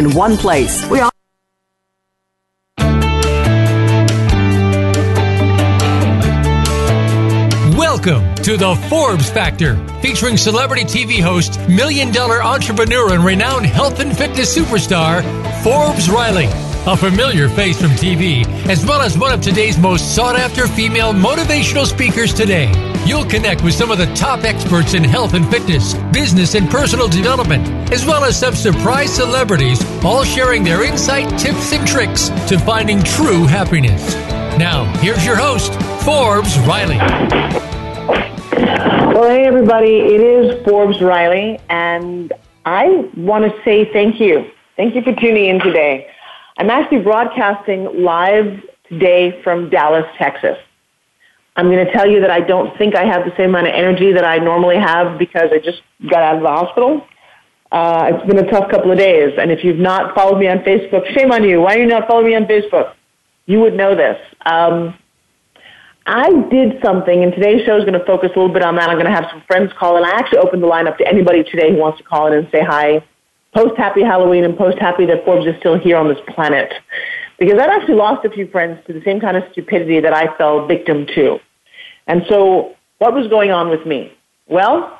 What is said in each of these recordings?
in one place. We all Welcome to the Forbes Factor, featuring celebrity TV host, million dollar entrepreneur, and renowned health and fitness superstar, Forbes Riley. A familiar face from TV, as well as one of today's most sought after female motivational speakers today. You'll connect with some of the top experts in health and fitness, business and personal development, as well as some surprise celebrities, all sharing their insight, tips, and tricks to finding true happiness. Now, here's your host, Forbes Riley. Well, hey, everybody. It is Forbes Riley, and I want to say thank you. Thank you for tuning in today. I'm actually broadcasting live today from Dallas, Texas. I'm going to tell you that I don't think I have the same amount of energy that I normally have because I just got out of the hospital. Uh, it's been a tough couple of days, and if you've not followed me on Facebook, shame on you. Why are you not following me on Facebook? You would know this. Um, I did something, and today's show is going to focus a little bit on that. I'm going to have some friends call, and I actually opened the line up to anybody today who wants to call in and say hi, post happy Halloween, and post happy that Forbes is still here on this planet. Because I've actually lost a few friends to the same kind of stupidity that I fell victim to. And so, what was going on with me? Well,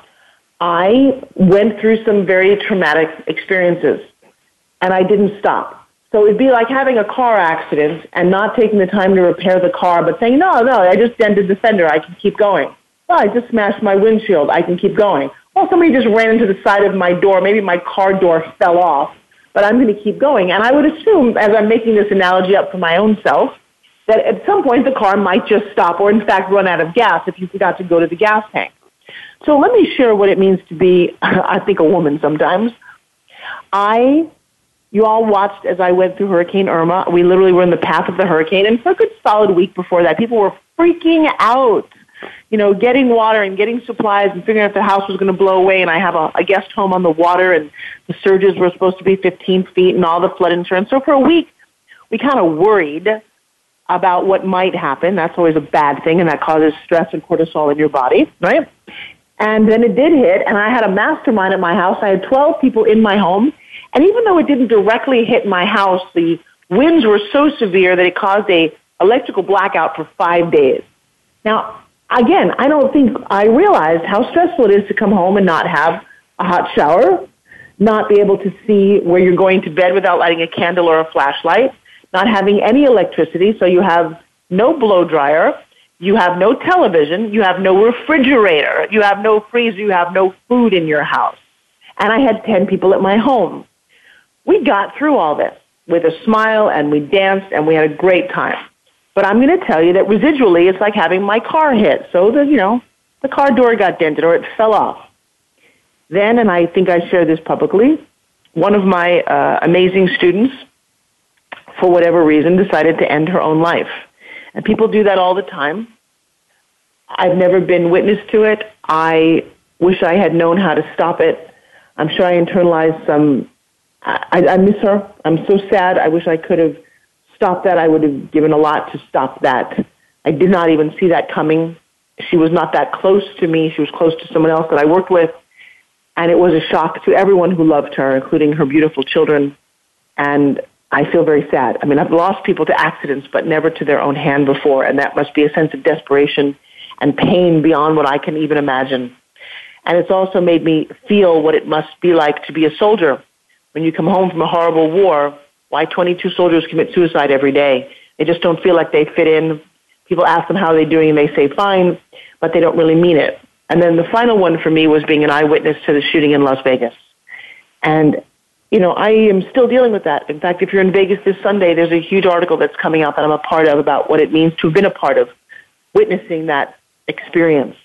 I went through some very traumatic experiences, and I didn't stop. So it'd be like having a car accident and not taking the time to repair the car, but saying, no, no, I just dented the fender. I can keep going. Well, I just smashed my windshield. I can keep going. Well, somebody just ran into the side of my door. Maybe my car door fell off, but I'm going to keep going. And I would assume, as I'm making this analogy up for my own self, that at some point the car might just stop or in fact run out of gas if you forgot to go to the gas tank. So let me share what it means to be, I think, a woman sometimes. I you all watched as I went through Hurricane Irma. We literally were in the path of the hurricane, and for a good solid week before that, people were freaking out. You know, getting water and getting supplies and figuring out if the house was going to blow away. And I have a, a guest home on the water, and the surges were supposed to be 15 feet, and all the flood insurance. So for a week, we kind of worried about what might happen. That's always a bad thing, and that causes stress and cortisol in your body, right? And then it did hit, and I had a mastermind at my house. I had 12 people in my home and even though it didn't directly hit my house, the winds were so severe that it caused a electrical blackout for five days. Now, again, I don't think I realized how stressful it is to come home and not have a hot shower, not be able to see where you're going to bed without lighting a candle or a flashlight, not having any electricity, so you have no blow dryer, you have no television, you have no refrigerator, you have no freezer, you have no food in your house. And I had 10 people at my home we got through all this with a smile and we danced and we had a great time. But I'm going to tell you that residually, it's like having my car hit. So the, you know, the car door got dented or it fell off. Then, and I think I share this publicly, one of my uh, amazing students, for whatever reason, decided to end her own life. And people do that all the time. I've never been witness to it. I wish I had known how to stop it. I'm sure I internalized some I, I miss her. I'm so sad. I wish I could have stopped that. I would have given a lot to stop that. I did not even see that coming. She was not that close to me. She was close to someone else that I worked with. And it was a shock to everyone who loved her, including her beautiful children. And I feel very sad. I mean, I've lost people to accidents, but never to their own hand before. And that must be a sense of desperation and pain beyond what I can even imagine. And it's also made me feel what it must be like to be a soldier when you come home from a horrible war, why 22 soldiers commit suicide every day. They just don't feel like they fit in. People ask them how they're doing and they say fine, but they don't really mean it. And then the final one for me was being an eyewitness to the shooting in Las Vegas. And, you know, I am still dealing with that. In fact, if you're in Vegas this Sunday, there's a huge article that's coming out that I'm a part of about what it means to have been a part of witnessing that experience.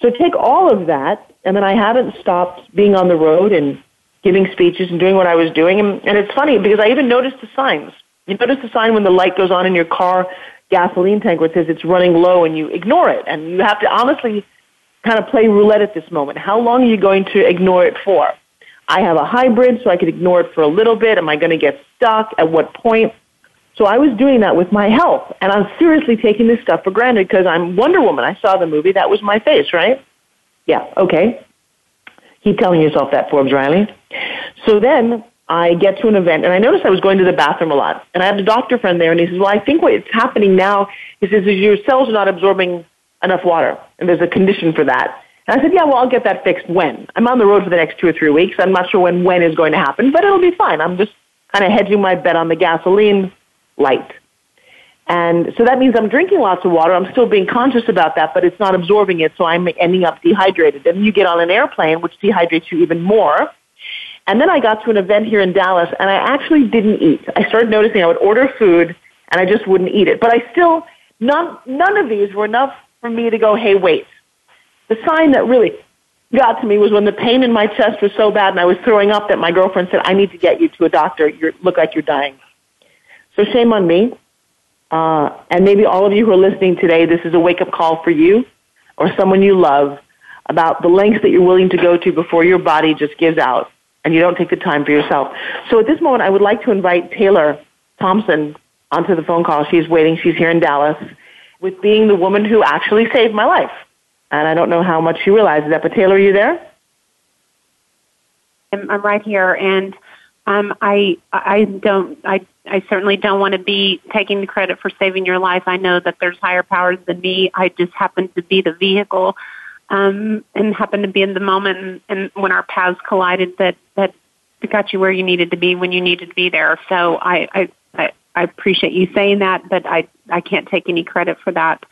So take all of that, and then I haven't stopped being on the road and giving speeches and doing what I was doing. And, and it's funny because I even noticed the signs. You notice the sign when the light goes on in your car gasoline tank where it says it's running low and you ignore it. And you have to honestly kind of play roulette at this moment. How long are you going to ignore it for? I have a hybrid, so I could ignore it for a little bit. Am I going to get stuck? At what point? So I was doing that with my health, and I'm seriously taking this stuff for granted because I'm Wonder Woman. I saw the movie. That was my face, right? Yeah, okay. Keep telling yourself that, Forbes Riley. So then I get to an event and I noticed I was going to the bathroom a lot. And I had a doctor friend there and he says, well, I think what's happening now, he says, is your cells are not absorbing enough water. And there's a condition for that. And I said, yeah, well, I'll get that fixed when? I'm on the road for the next two or three weeks. I'm not sure when when is going to happen, but it'll be fine. I'm just kind of hedging my bet on the gasoline light. And so that means I'm drinking lots of water. I'm still being conscious about that, but it's not absorbing it, so I'm ending up dehydrated. And you get on an airplane, which dehydrates you even more. And then I got to an event here in Dallas, and I actually didn't eat. I started noticing I would order food, and I just wouldn't eat it. But I still, none, none of these were enough for me to go, hey, wait. The sign that really got to me was when the pain in my chest was so bad and I was throwing up that my girlfriend said, I need to get you to a doctor. You look like you're dying. So shame on me. Uh, and maybe all of you who are listening today, this is a wake up call for you or someone you love about the lengths that you're willing to go to before your body just gives out and you don't take the time for yourself. So at this moment, I would like to invite Taylor Thompson onto the phone call. She's waiting. She's here in Dallas with being the woman who actually saved my life. And I don't know how much she realizes that. But Taylor, are you there? I'm, I'm right here, and um, I I don't I I certainly don't want to be taking the credit for saving your life. I know that there's higher powers than me. I just happen to be the vehicle, um, and happen to be in the moment and, and when our paths collided that that got you where you needed to be when you needed to be there. So I I I, I appreciate you saying that, but I I can't take any credit for that.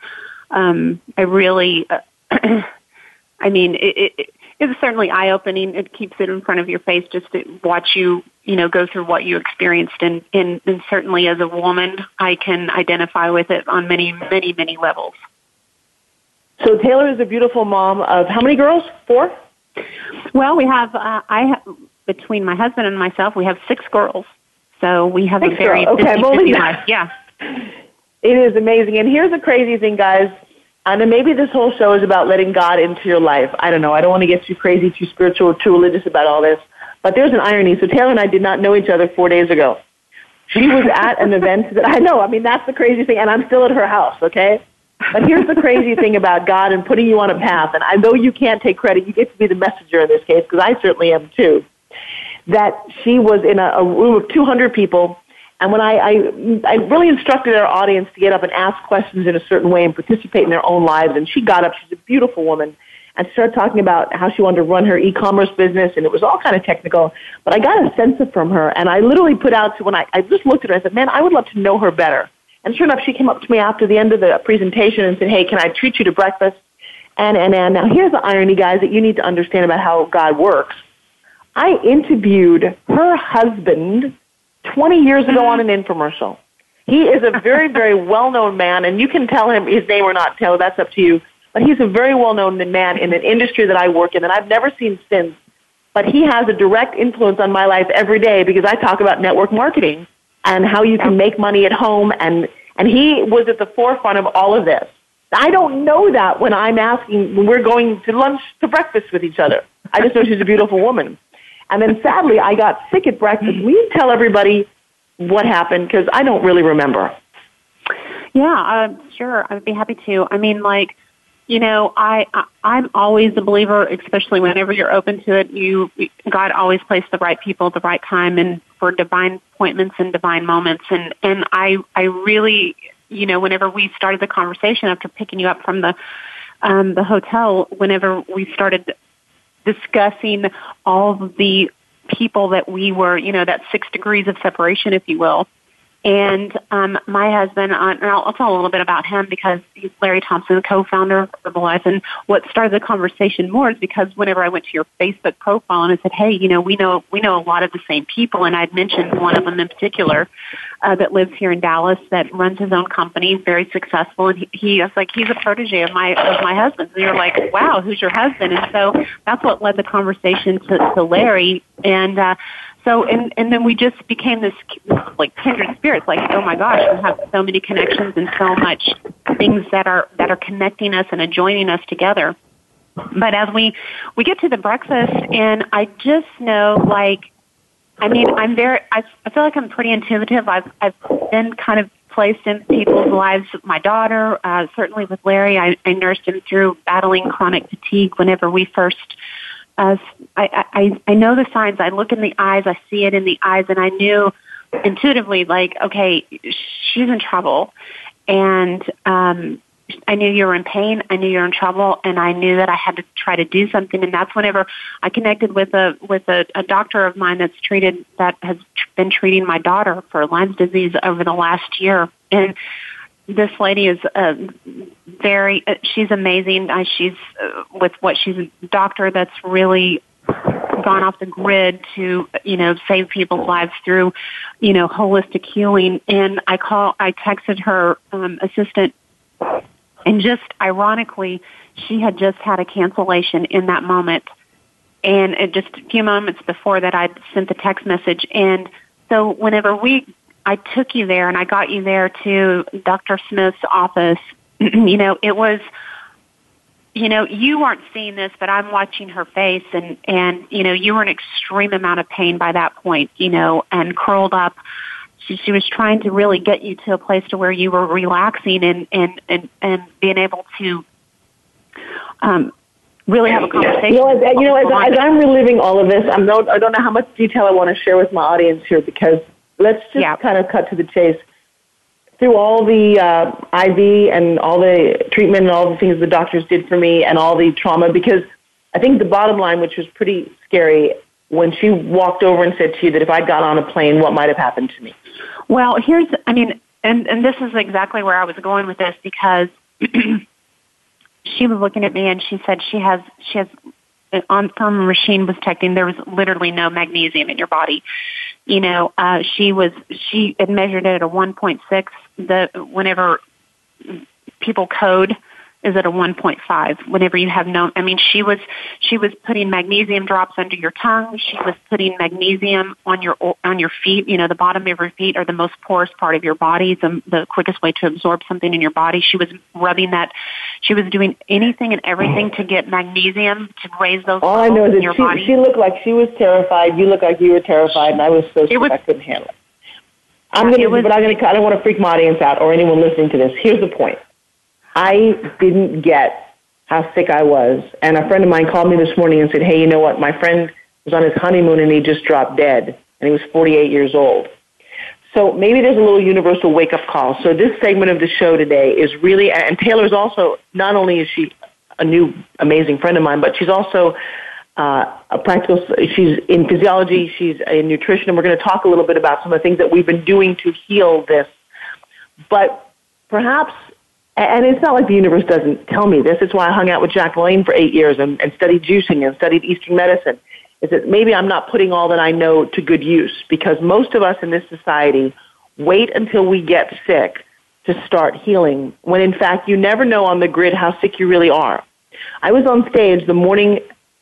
Um, I really. Uh, I mean, it, it, it's certainly eye opening. It keeps it in front of your face just to watch you, you know, go through what you experienced. And, and, and certainly as a woman, I can identify with it on many, many, many levels. So Taylor is a beautiful mom of how many girls? Four? Well, we have, uh, I have, between my husband and myself, we have six girls. So we have six a very girls. okay, busy, busy life. Yeah. It is amazing. And here's the crazy thing, guys and maybe this whole show is about letting God into your life. I don't know. I don't want to get too crazy, too spiritual, too religious about all this. But there's an irony. So Taylor and I did not know each other four days ago. She was at an event that I know. I mean, that's the crazy thing. And I'm still at her house, okay? But here's the crazy thing about God and putting you on a path. And I know you can't take credit. You get to be the messenger in this case, because I certainly am too. That she was in a, a room of 200 people and when I, I, I really instructed our audience to get up and ask questions in a certain way and participate in their own lives, and she got up. She's a beautiful woman, and started talking about how she wanted to run her e-commerce business, and it was all kind of technical. But I got a sense of from her, and I literally put out to when I, I just looked at her, I said, "Man, I would love to know her better." And sure enough, she came up to me after the end of the presentation and said, "Hey, can I treat you to breakfast?" And and and now here's the irony, guys, that you need to understand about how God works. I interviewed her husband 20 years ago on an infomercial. He is a very, very well-known man, and you can tell him his name or not, Taylor, that's up to you. But he's a very well-known man in an industry that I work in that I've never seen since. But he has a direct influence on my life every day because I talk about network marketing and how you can make money at home, and, and he was at the forefront of all of this. I don't know that when I'm asking, when we're going to lunch, to breakfast with each other. I just know she's a beautiful woman. And then sadly, I got sick at breakfast. You tell everybody what happened? Because I don't really remember. Yeah, uh, sure. I'd be happy to. I mean, like, you know, I, I I'm always a believer, especially whenever you're open to it. You God always placed the right people at the right time and for divine appointments and divine moments. And and I I really, you know, whenever we started the conversation after picking you up from the um, the hotel, whenever we started discussing all the people that we were, you know, that six degrees of separation, if you will. And um, my husband, uh, and I'll, I'll tell a little bit about him because he's Larry Thompson, the co-founder of Herbalife. And what started the conversation more is because whenever I went to your Facebook profile and I said, "Hey, you know, we know we know a lot of the same people," and I'd mentioned one of them in particular uh, that lives here in Dallas that runs his own company, very successful, and he, he was like, "He's a protege of my of my husband's." And you're like, "Wow, who's your husband?" And so that's what led the conversation to, to Larry and. uh so and and then we just became this like kindred spirits like oh my gosh we have so many connections and so much things that are that are connecting us and joining us together. But as we we get to the breakfast and i just know like i mean i'm very i, I feel like i'm pretty intuitive. I've i've been kind of placed in people's lives. My daughter uh certainly with larry i i nursed him through battling chronic fatigue whenever we first uh, I, I I know the signs. I look in the eyes. I see it in the eyes, and I knew intuitively, like, okay, she's in trouble, and um, I knew you were in pain. I knew you were in trouble, and I knew that I had to try to do something. And that's whenever I connected with a with a, a doctor of mine that's treated that has been treating my daughter for Lyme's disease over the last year. And this lady is uh, very uh, she's amazing. She's uh, with what she's a doctor that's really gone off the grid to you know save people's lives through you know holistic healing and i call i texted her um assistant and just ironically, she had just had a cancellation in that moment. And it just a few moments before that, I'd sent the text message. And so whenever we, I took you there and I got you there to Dr. Smith's office, you know, it was, you know, you weren't seeing this, but I'm watching her face and, and, you know, you were in extreme amount of pain by that point, you know, and curled up she, she was trying to really get you to a place to where you were relaxing and and and, and being able to um, really have a conversation. You know, as, you know, as, as I'm reliving all of this, I'm no, I don't know how much detail I want to share with my audience here because let's just yeah. kind of cut to the chase. Through all the uh, IV and all the treatment and all the things the doctors did for me and all the trauma, because I think the bottom line, which was pretty scary, when she walked over and said to you that if I got on a plane, what might have happened to me? Well, here's, I mean, and, and this is exactly where I was going with this because she was looking at me and she said she has, she has, on from machine was detecting there was literally no magnesium in your body. You know, uh, she was, she had measured it at a 1.6. The, whenever people code, is at a 1.5 whenever you have no i mean she was she was putting magnesium drops under your tongue. She was putting magnesium on your on your feet. You know the bottom of your feet are the most porous part of your body the the quickest way to absorb something in your body. She was rubbing that she was doing anything and everything to get magnesium to raise those all i know is that she, body. she looked like she was terrified. You looked like you were terrified and i was so sick i couldn't handle it. I'm going to but i'm going to i don't want to freak my audience out or anyone listening to this. Here's the point I didn't get how sick I was. And a friend of mine called me this morning and said, Hey, you know what? My friend was on his honeymoon and he just dropped dead. And he was 48 years old. So maybe there's a little universal wake up call. So this segment of the show today is really, and Taylor's also, not only is she a new amazing friend of mine, but she's also uh, a practical, she's in physiology, she's in nutrition, and we're going to talk a little bit about some of the things that we've been doing to heal this. But perhaps and it's not like the universe doesn't tell me this. It's why I hung out with Jack LaLanne for eight years and, and studied juicing and studied Eastern medicine. Is that maybe I'm not putting all that I know to good use because most of us in this society wait until we get sick to start healing when in fact you never know on the grid how sick you really are. I was on stage the morning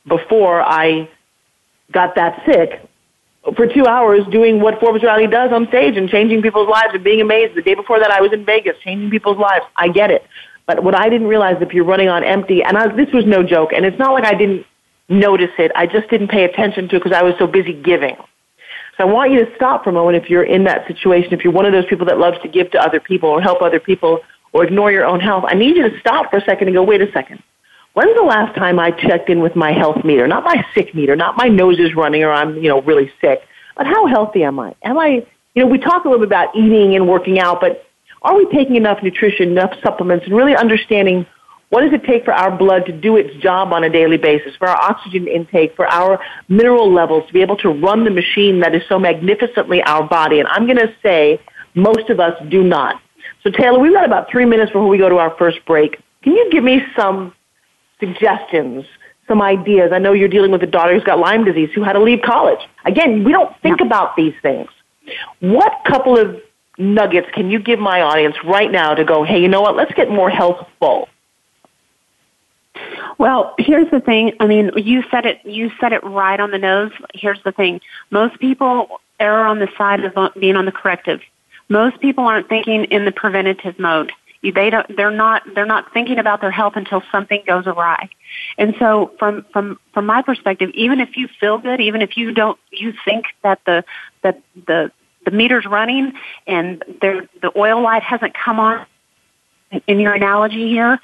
before I got that sick for two hours doing what Forbes Riley does on stage and changing people's lives and being amazed. The day before that, I was in Vegas changing people's lives. I get it. But what I didn't realize, if you're running on empty, and I, this was no joke, and it's not like I didn't notice it, I just didn't pay attention to it because I was so busy giving. So I want you to stop for a moment if you're in that situation, if you're one of those people that loves to give to other people or help other people or ignore your own health. I need you to stop for a second and go, wait a second. When's the last time I checked in with my health meter? Not my sick meter, not my nose is running or I'm, you know, really sick, but how healthy am I? Am I, you know, we talk a little bit about eating and working out, but are we taking enough nutrition, enough supplements, and really understanding what does it take for our blood to do its job on a daily basis, for our oxygen intake, for our mineral levels, to be able to run the machine that is so magnificently our body? And I'm going to say most of us do not. So Taylor, we've got about three minutes before we go to our first break. Can you give me some suggestions, some ideas. I know you're dealing with a daughter who's got Lyme disease who had to leave college. Again, we don't think yeah. about these things. What couple of nuggets can you give my audience right now to go, hey, you know what, let's get more healthful? Well, here's the thing. I mean, you said it. You said it right on the nose. Here's the thing. Most people err on the side of being on the corrective. Most people aren't thinking in the preventative mode they don't they're not they're not thinking about their health until something goes awry and so from from from my perspective even if you feel good even if you don't you think that the that the the meter's running and there the oil light hasn't come on in your analogy here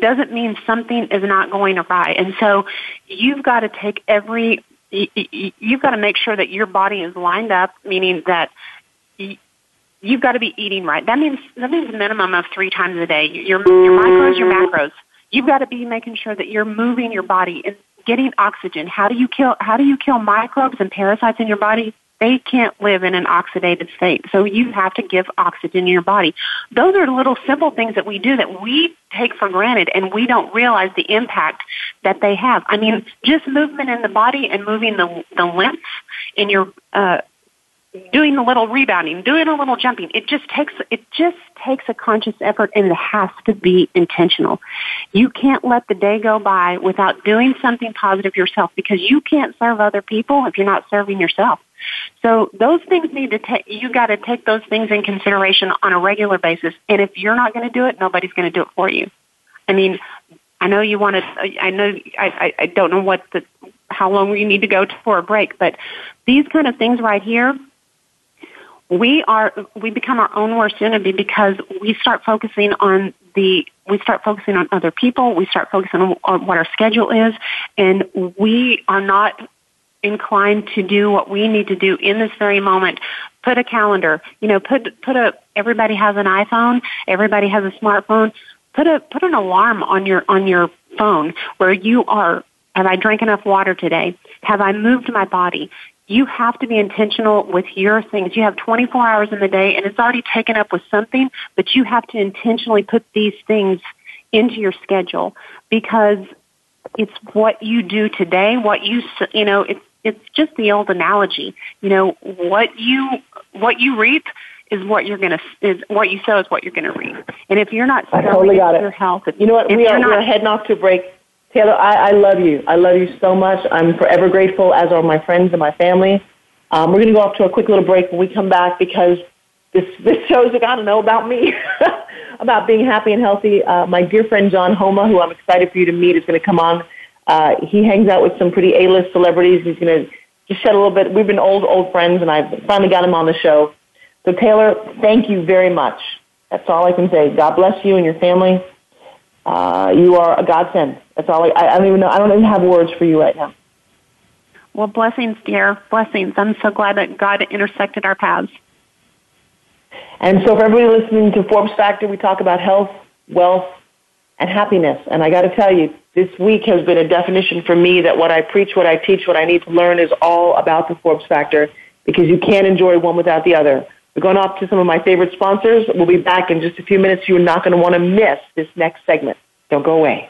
doesn't mean something is not going awry. And so you've got to take every, you've got to make sure that your body is lined up, meaning that you've got to be eating right. That means, that means a minimum of three times a day. Your, your micros, your macros. You've got to be making sure that you're moving your body and getting oxygen. How do you kill, how do you kill microbes and parasites in your body? they can't live in an oxidated state. So you have to give oxygen in your body. Those are little simple things that we do that we take for granted and we don't realize the impact that they have. I mean, just movement in the body and moving the, the lymph in your, uh, doing a little rebounding, doing a little jumping. It just takes it just takes a conscious effort and it has to be intentional. You can't let the day go by without doing something positive yourself because you can't serve other people if you're not serving yourself. So those things need to take, you got to take those things in consideration on a regular basis. And if you're not going to do it, nobody's going to do it for you. I mean, I know you want to, I know, I, I don't know what the, how long you need to go for a break, but these kind of things right here, we are, we become our own worst enemy because we start focusing on the, we start focusing on other people, we start focusing on, what our schedule is, and we are not inclined to do what we need to do in this very moment. Put a calendar you know put put a everybody has an iphone. Everybody has a smartphone. Put a put an alarm on your on your phone where you are have i drank enough water today? Have i moved my body you have to be intentional with your things. You have 24 hours in the day and it's already taken up with something, but you have to intentionally put these things into your schedule because it's what you do today, what you, you know, it's, it's just the old analogy. You know, what you what you reap is what you're going to is what you sow is what you're going to reap. And if you're not I totally got it. your health, you know what? We are, not, we are heading off to break. Taylor, I, I love you. I love you so much. I'm forever grateful, as are my friends and my family. Um, we're going to go off to a quick little break when we come back because this this show's got to know about me, about being happy and healthy. Uh, my dear friend John Homa, who I'm excited for you to meet, is going to come on uh, he hangs out with some pretty A-list celebrities. He's going to just shed a little bit. We've been old, old friends, and I finally got him on the show. So Taylor, thank you very much. That's all I can say. God bless you and your family. Uh, you are a godsend. That's all I, I don't even know. I don't even have words for you right now. Well, blessings, dear. Blessings. I'm so glad that God intersected our paths. And so for everybody listening to Forbes Factor, we talk about health, wealth, and happiness. And I got to tell you, this week has been a definition for me that what I preach, what I teach, what I need to learn is all about the Forbes factor because you can't enjoy one without the other. We're going off to some of my favorite sponsors. We'll be back in just a few minutes. You're not going to want to miss this next segment. Don't go away.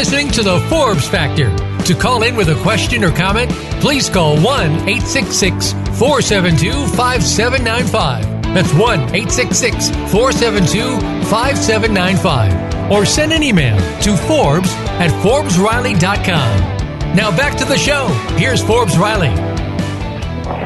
Listening to the Forbes Factor. To call in with a question or comment, please call 1 866 472 5795. That's 1 866 472 5795. Or send an email to Forbes at ForbesRiley.com. Now back to the show. Here's Forbes Riley.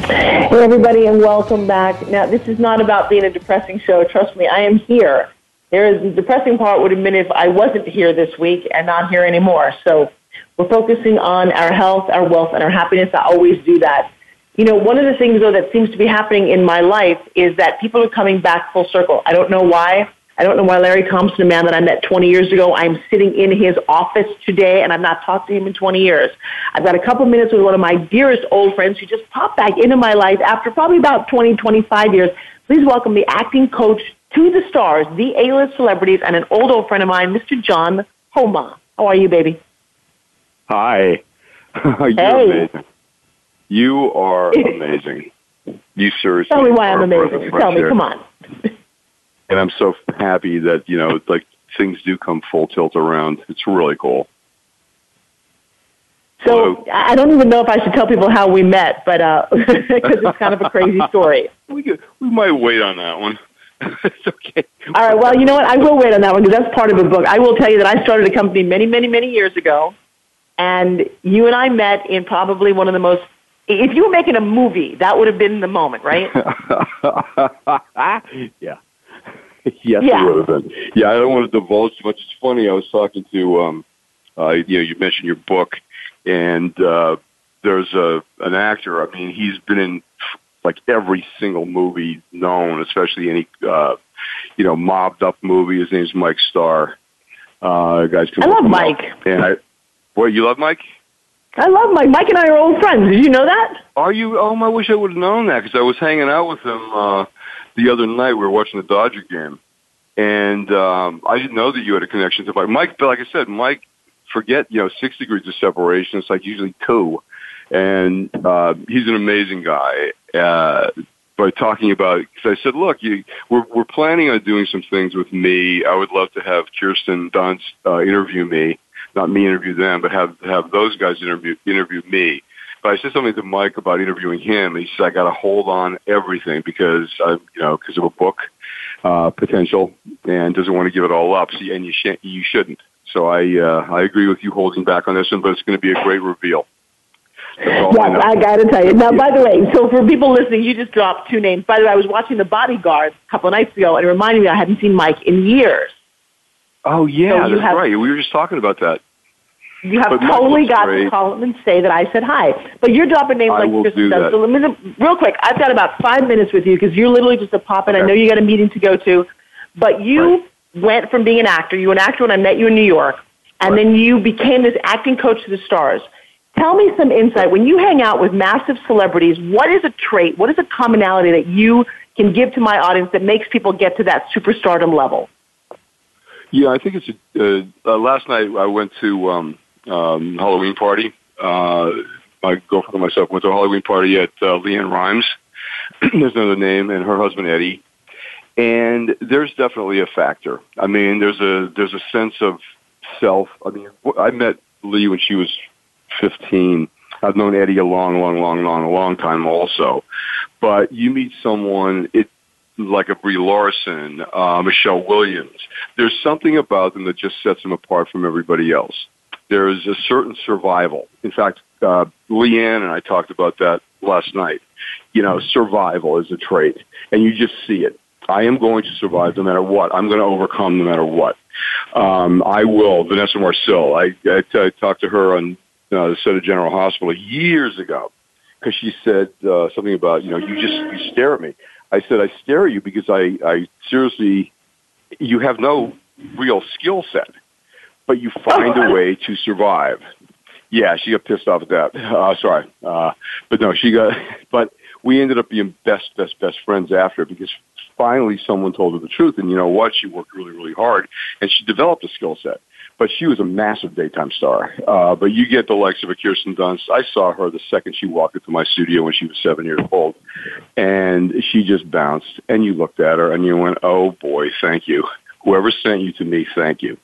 Hey, everybody, and welcome back. Now, this is not about being a depressing show. Trust me, I am here. There is the depressing part would have been if I wasn't here this week and not here anymore. So we're focusing on our health, our wealth, and our happiness. I always do that. You know, one of the things, though, that seems to be happening in my life is that people are coming back full circle. I don't know why. I don't know why Larry Thompson, a man that I met 20 years ago, I'm sitting in his office today and I've not talked to him in 20 years. I've got a couple minutes with one of my dearest old friends who just popped back into my life after probably about 20, 25 years. Please welcome the acting coach to the stars, the A-list celebrities, and an old, old friend of mine, Mr. John Homa. How are you, baby? Hi. You're Hey. amazing. You are amazing. You seriously. Tell me why I'm are a breath of amazing. Tell me, come on. And I'm so happy that, you know, like things do come full tilt around. It's really cool. So Hello. I don't even know if I should tell people how we met, but uh, because it's kind of a crazy story. We could, we might wait on that one. it's okay. All right. Well, you know what? I will wait on that one because that's part of the book. I will tell you that I started a company many, many, many years ago, and you and I met in probably one of the most. If you were making a movie, that would have been the moment, right? yeah. yes, Yeah. it would have been. Yeah, I don't want to divulge too much. It's funny. I was talking to, um, uh, you know, you mentioned your book, and uh, there's a an actor. I mean, he's been in like every single movie known, especially any, uh, you know, mobbed up movie. His name's Mike Starr. Uh, guys, I love him up. Mike. And I, boy, you love Mike? I love Mike. Mike and I are old friends. Did you know that? Are you? Oh, I wish I would have known that because I was hanging out with him uh, the other night. We were watching the Dodger game, and um, I didn't know that you had a connection to Mike. Mike, but like I said, Mike, forget you know six degrees of separation. It's like usually two, and uh, he's an amazing guy. Uh, but talking about, because I said, look, you, we're we're planning on doing some things with me. I would love to have Kirsten Dunst uh, interview me, not me interview them, but have have those guys interview interview me. But I said something to Mike about interviewing him. And he said I got to hold on everything because I, you know, because of a book uh, potential, and doesn't want to give it all up. See, and you sh- you shouldn't. So I uh, I agree with you holding back on this one, but it's going to be a great reveal. That's all I know. Yes, I got to tell you. Now, by the way, so for people listening, you just dropped two names. By the way, I was watching The Bodyguard a couple of nights ago, and it reminded me I hadn't seen Mike in years. oh yeah, So that's have- right. We were just talking about that. You have But totally got great. to call him and say that I said hi. But you're dropping names I like Kristen do does. So let me, real quick, I've got about five minutes with you because you're literally just a pop in. I know you got a meeting to go to. But you went from being an actor, you were an actor when I met you in New York, and Right. then you became this acting coach to the stars. Tell me some insight. When you hang out with massive celebrities, what is a trait, what is a commonality that you can give to my audience that makes people get to that superstardom level? Yeah, I think it's a, uh, uh, last night I went to um, um, Halloween party. Uh, my girlfriend and myself went to a Halloween party at uh, LeAnn Rimes. there's another name, and her husband Eddie. And there's definitely a factor. I mean, there's a there's a sense of self. I mean, I met Lee when she was 15. I've known Eddie a long, long, long, long, long time also. But you meet someone, it like a Brie Larson, uh, Michelle Williams. There's something about them that just sets them apart from everybody else. There is a certain survival. In fact, uh, LeAnn and I talked about that last night. You know, survival is a trait, and you just see it. I am going to survive no matter what. I'm going to overcome no matter what. Um, I will. Vanessa Marcil. I, I, I talked to her on uh, the of General Hospital years ago because she said uh, something about you know you just you stare at me. I said I stare at you because I I seriously you have no real skill set, but you find a way to survive. Yeah, she got pissed off at that. Uh, sorry, uh, but no, she got. But we ended up being best, best, best friends after because finally someone told her the truth. And you know what? She worked really, really hard, and she developed a skill set. But she was a massive daytime star. Uh, but you get the likes of a Kirsten Dunst. I saw her the second she walked into my studio when she was seven years old, and she just bounced. And you looked at her and you went, "Oh boy, thank you. Whoever sent you to me, thank you."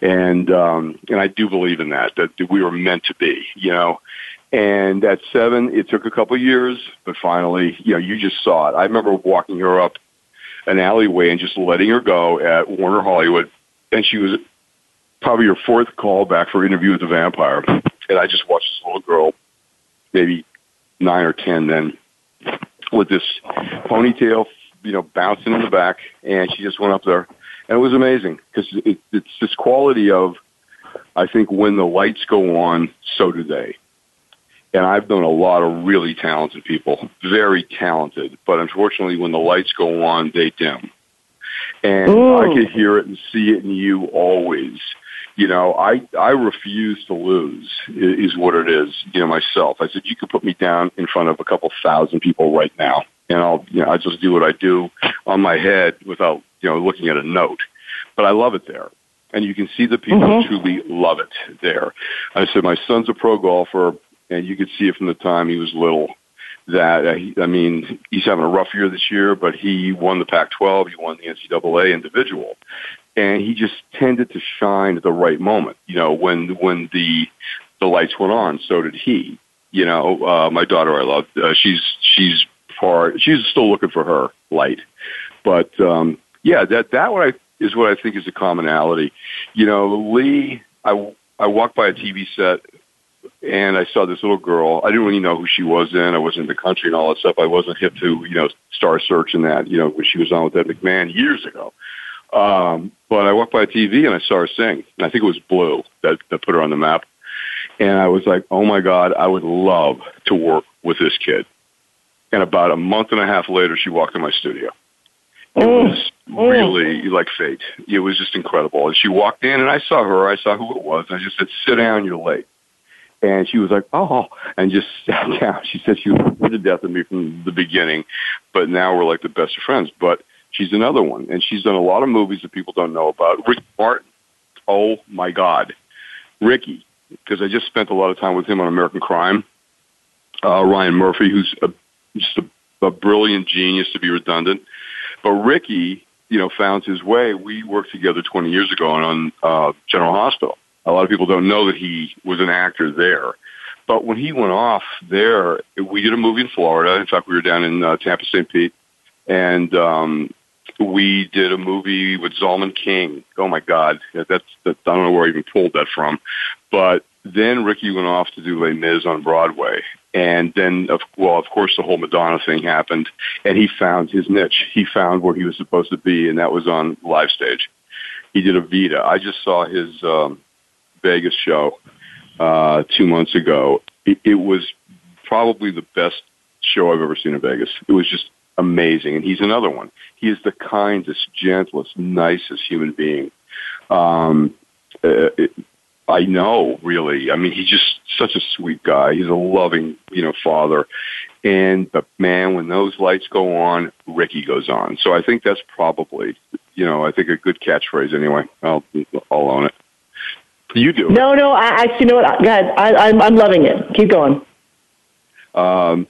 And um, and I do believe in that that we were meant to be, you know. And at seven, it took a couple of years, but finally, you know, you just saw it. I remember walking her up an alleyway and just letting her go at Warner Hollywood, and she was probably her fourth call back for interview with the vampire. And I just watched this little girl, maybe nine or ten then, with this ponytail, you know, bouncing in the back, and she just went up there, and it was amazing because it, it's this quality of, I think, when the lights go on, so do they. And I've known a lot of really talented people, very talented, but unfortunately, when the lights go on, they dim. And Ooh. I could hear it and see it in you always you know, I I refuse to lose is what it is. You know, myself. I said you could put me down in front of a couple thousand people right now, and I'll you know I just do what I do on my head without you know looking at a note. But I love it there, and you can see the people mm-hmm. truly love it there. I said my son's a pro golfer, and you could see it from the time he was little. That uh, he, I mean, he's having a rough year this year, but he won the Pac-12, he won the NCAA individual, and he just tended to shine at the right moment. You know, when when the the lights went on, so did he. You know, uh, my daughter I love. Uh, she's she's far. She's still looking for her light, but um, yeah, that that what I is what I think is a commonality. You know, Lee. I I walked by a TV set and I saw this little girl. I didn't really know who she was then. I wasn't in the country and all that stuff. I wasn't hip to, you know, Star Search and that, you know, when she was on with Ed McMahon years ago. Um, but I walked by a TV and I saw her sing. And I think it was Blue that, that put her on the map. And I was like, oh my God, I would love to work with this kid. And about a month and a half later, she walked in my studio. It mm. was really like fate. It was just incredible. And she walked in and I saw her. I saw who it was. And I just said, sit down, you're late. And she was like, oh, and just sat down. She said she was to death of me from the beginning, but now we're like the best of friends. But She's another one, and she's done a lot of movies that people don't know about. Rick Martin, oh my God, Ricky, because I just spent a lot of time with him on American Crime. Uh, Ryan Murphy, who's a, just a, a brilliant genius to be redundant, but Ricky, you know, found his way. We worked together 20 years ago on uh, General Hospital. A lot of people don't know that he was an actor there. But when he went off there, we did a movie in Florida. In fact, we were down in uh, Tampa St. Pete, and um, we did a movie with Zalman King. Oh my God, that's, that's I don't know where I even pulled that from, but then Ricky went off to do Les Mis on Broadway, and then of well, of course, the whole Madonna thing happened, and he found his niche. He found where he was supposed to be, and that was on live stage. He did Evita. I just saw his um, Vegas show uh, two months ago. It, it was probably the best show I've ever seen in Vegas. It was just amazing. And he's another one. He is the kindest, gentlest, nicest human being. Um, uh, it, I know, really. I mean, he's just such a sweet guy. He's a loving, you know, father. And but man, when those lights go on, Ricky goes on. So I think that's probably, you know, I think a good catchphrase. Anyway, I'll I'll own it. You do. No, no. I actually you know what. Ahead. I, I'm I'm loving it. Keep going. Um,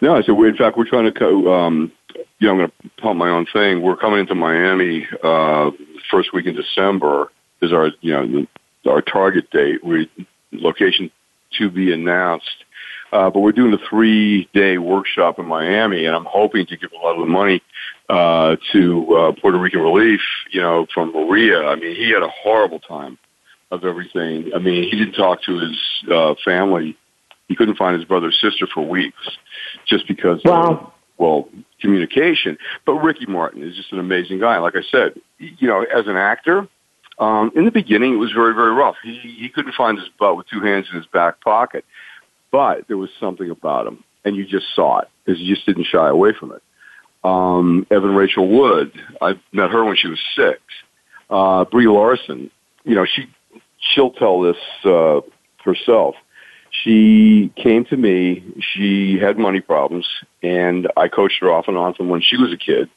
no, so we, in fact, we're trying to, co- um, you know, I'm going to pump my own thing. We're coming into Miami uh, first week in December is our, you know, our target date. We location to be announced. Uh, but we're doing a three-day workshop in Miami, and I'm hoping to give a lot of the money uh, to uh, Puerto Rican Relief. You know, from Maria. I mean, he had a horrible time of everything. I mean, he didn't talk to his uh, family he couldn't find his brother's sister for weeks just because wow. of, well, communication. But Ricky Martin is just an amazing guy. Like I said, you know, as an actor, um, in the beginning it was very, very rough. He, he couldn't find his butt with two hands in his back pocket. But there was something about him, and you just saw it because he just didn't shy away from it. Um, Evan Rachel Wood, I met her when she was six. Uh, Brie Larson, you know, she, she'll tell this, uh, herself she came to me. She had money problems, and I coached her off and on from when she was a kid.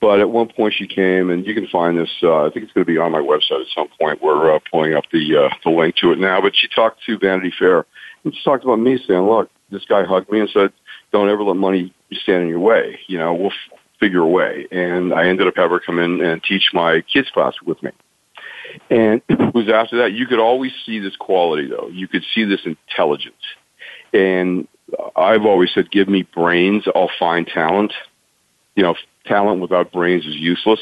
But at one point, she came, and you can find this. Uh, I think it's going to be on my website at some point. We're uh, pulling up the uh, the link to it now. But she talked to Vanity Fair, and she talked about me saying, "Look, this guy hugged me and said, don't ever let money stand in your way. You know, we'll f- figure a way." And I ended up having her come in and teach my kids class with me. And it was after that, you could always see this quality though. You could see this intelligence. And I've always said, give me brains, I'll find talent. You know, talent without brains is useless.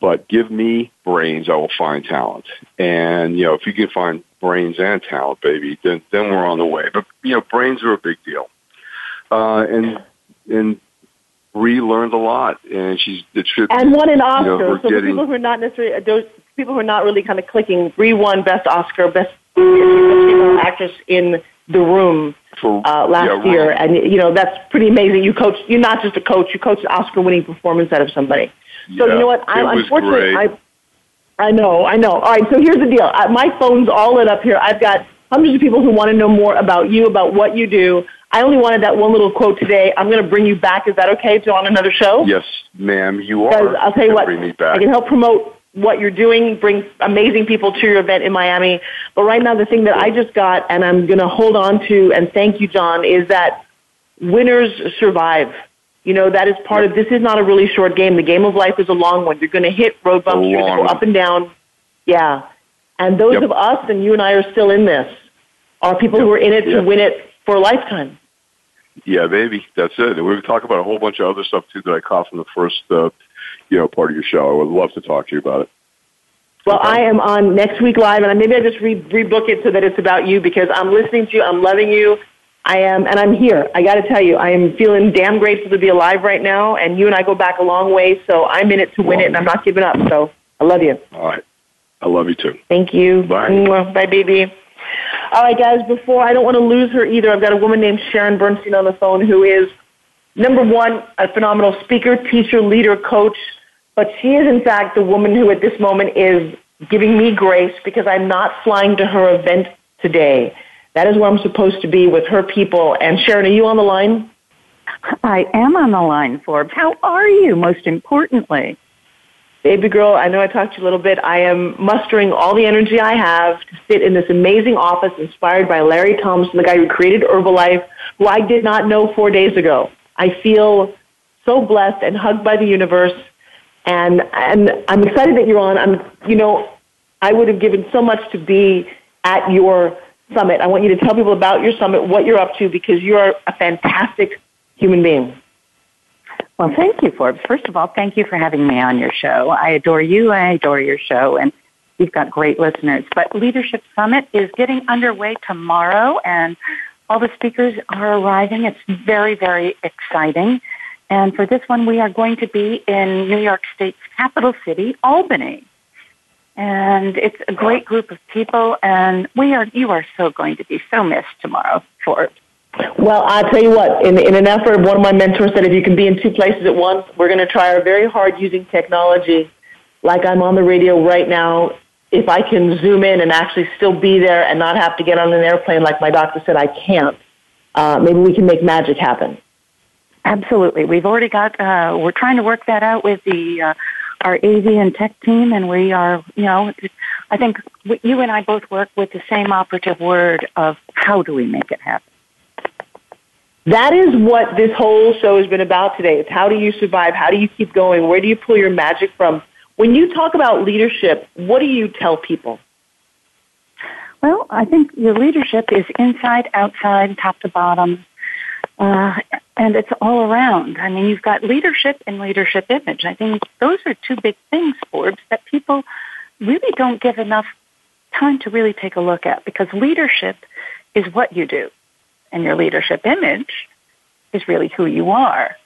But give me brains, I will find talent. And, you know, if you can find brains and talent, baby, then, then we're on the way. But, you know, brains are a big deal. Uh, and and Brie learned a lot, and she's it should and won an Oscar. You know, so getting, people who are not necessarily people who are not really kind of clicking, Brie won Best Oscar, Best Female Actress in the Room uh, last yeah, year, and you know that's pretty amazing. You coach, you're not just a coach; you coach an Oscar-winning performance out of somebody. So Yeah, you know what? Was unfortunately great. I. I know, I know. All right, so here's the deal. I, my phone's all lit up here. I've got hundreds of people who want to know more about you, about what you do. I only wanted that one little quote today. I'm going to bring you back. Is that okay to on another show? Yes, ma'am, you are. I'll tell you what, bring me back. I can help promote what you're doing, bring amazing people to your event in Miami. But right now, the thing that I just got, and I'm going to hold on to, and thank you, John, is that winners survive. You know, that is part of, this is not a really short game. The game of life is a long one. You're going to hit road bumps, you're going to go up and down. Yeah. And those Yep. of us, and you and I are still in this, are people who are in it Yeah. to win it for a lifetime. Yeah, baby, that's it. And we could talk about a whole bunch of other stuff too that I caught from the first, uh, you know, part of your show. I would love to talk to you about it. Well, Okay. I am on next week live, and maybe I just re- rebook it so that it's about you because I'm listening to you, I'm loving you, I am, and I'm here. I got to tell you, I am feeling damn grateful to be alive right now, and you and I go back a long way, so I'm in it to win it, and I'm not giving up. So I love you. All right, I love you too. Thank you. Bye. Bye, baby. All right, guys. Before I don't want to lose her either. I've got a woman named Sharon Bernstein on the phone who is number one, a phenomenal speaker, teacher, leader, coach. But she is, in fact, the woman who at this moment is giving me grace because I'm not flying to her event today. That is where I'm supposed to be with her people. And Sharon, are you on the line? I am on the line, Forbes. How are you, most importantly? Baby girl, I know I talked to you a little bit. I am mustering all the energy I have to sit in this amazing office inspired by Larry Thompson, the guy who created Herbalife, who I did not know four days ago. I feel so blessed and hugged by the universe. And, and I'm excited that you're on. I'm, you know, I would have given so much to be at your summit. I want you to tell people about your summit, what you're up to, because you're a fantastic human being. Well, thank you, Forbes. First of all, thank you for having me on your show. I adore you. I adore your show, and you've got great listeners. But Leadership Summit is getting underway tomorrow, and all the speakers are arriving. It's very, very exciting. And for this one, we are going to be in New York State's capital city, Albany. And it's a great group of people, and we are, you are so going to be so missed tomorrow, Forbes. Well, I'll tell you what, in, in an effort, one of my mentors said if you can be in two places at once, we're going to try our very hard using technology. Like I'm on the radio right now. If I can zoom in and actually still be there and not have to get on an airplane like my doctor said I can't, uh, maybe we can make magic happen. Absolutely. We've already got, uh, we're trying to work that out with the, uh, our AV and tech team, and we are, you know, I think you and I both work with the same operative word of how do we make it happen. That is what this whole show has been about today. It's how do you survive? How do you keep going? Where do you pull your magic from? When you talk about leadership, what do you tell people? Well, I think your leadership is inside, outside, top to bottom, uh, and it's all around. I mean, you've got leadership and leadership image. I think those are two big things, Forbes, that people really don't give enough time to really take a look at because leadership is what you do, and your leadership image is really who you are.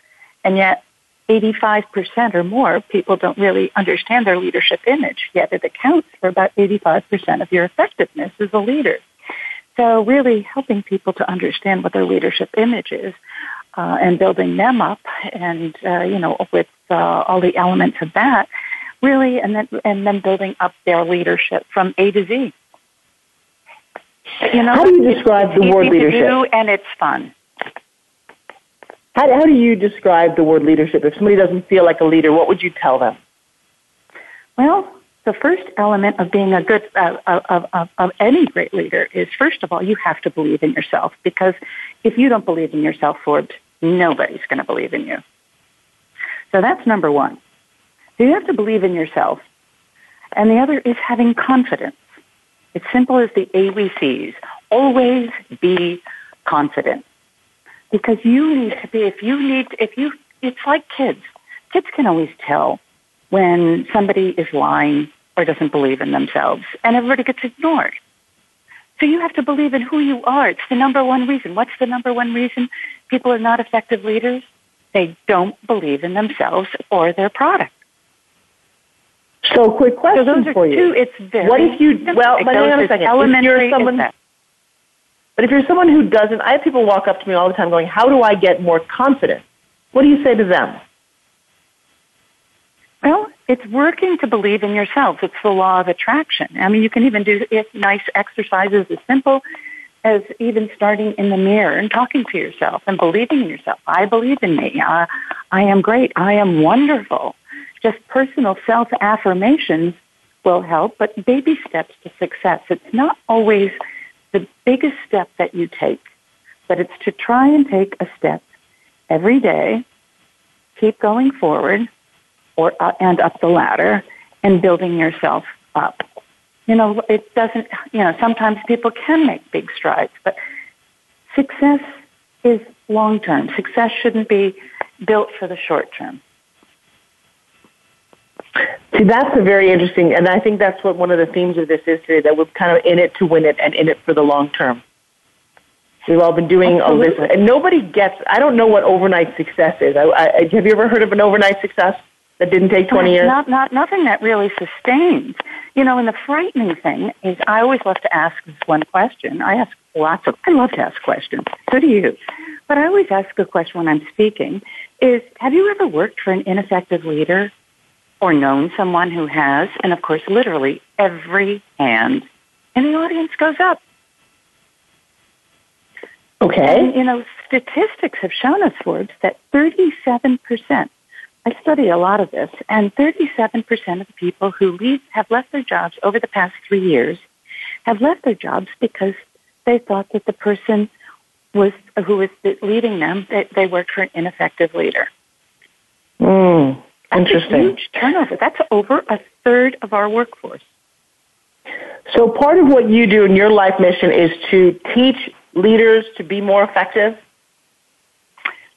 And yet, 85% or more people don't really understand their leadership image, yet it accounts for about 85% of your effectiveness as a leader. So really helping people to understand what their leadership image is uh, and building them up and, uh, you know, with uh, all the elements of that, really, and then, and then building up their leadership from A to Z. You know, How do you describe the word leadership? do and it's fun. How, how do you describe the word leadership? If somebody doesn't feel like a leader, what would you tell them? Well, the first element of being a good uh, of, of, of any great leader is first of all you have to believe in yourself because if you don't believe in yourself, Forbes, nobody's going to believe in you. So that's number one. So you have to believe in yourself, and the other is having confidence. It's simple as the ABCs. Always be confident because you need to be. If you need, if you, it's like kids. Kids can always tell when somebody is lying or doesn't believe in themselves, and everybody gets ignored. So you have to believe in who you are. It's the number one reason. What's the number one reason people are not effective leaders? they don't believe in themselves or their product. So, quick question so those are for you. Two, it's very what if you, simple. well, but hang on a second. If you're someone, but if you're someone who doesn't, I have people walk up to me all the time going, how do I get more confident? What do you say to them? Well, it's working to believe in yourself. It's the law of attraction. I mean, you can even do nice exercises as simple as even starting in the mirror and talking to yourself and believing in yourself. I believe in me. Uh, I am great. I am wonderful. Just personal self affirmations will help, but baby steps to success. It's not always the biggest step that you take, but it's to try and take a step every day, keep going forward, or uh, and up the ladder and building yourself up. You know, it doesn't. You know, sometimes people can make big strides, but success is long term. Success shouldn't be built for the short term. See, that's a very interesting, and I think that's what one of the themes of this is today, that we're kind of in it to win it and in it for the long term. We've all been doing all this, and nobody gets, I don't know what overnight success is. I, I, have you ever heard of an overnight success that didn't take 20 years? Not, not, nothing that really sustains. You know, and the frightening thing is I always love to ask this one question. I ask lots of, I love to ask questions. So do you. But I always ask a question when I'm speaking is, have you ever worked for an ineffective leader or known someone who has, and of course, literally every hand in the audience goes up. Okay. And, you know, statistics have shown us, Forbes, that 37%, I study a lot of this, and 37% of the people who leave, have left their jobs over the past three years have left their jobs because they thought that the person was who was leading them, that they worked for an ineffective leader. Mm. That's Interesting. a huge turnover. That's over a third of our workforce. So part of what you do in your life mission is to teach leaders to be more effective?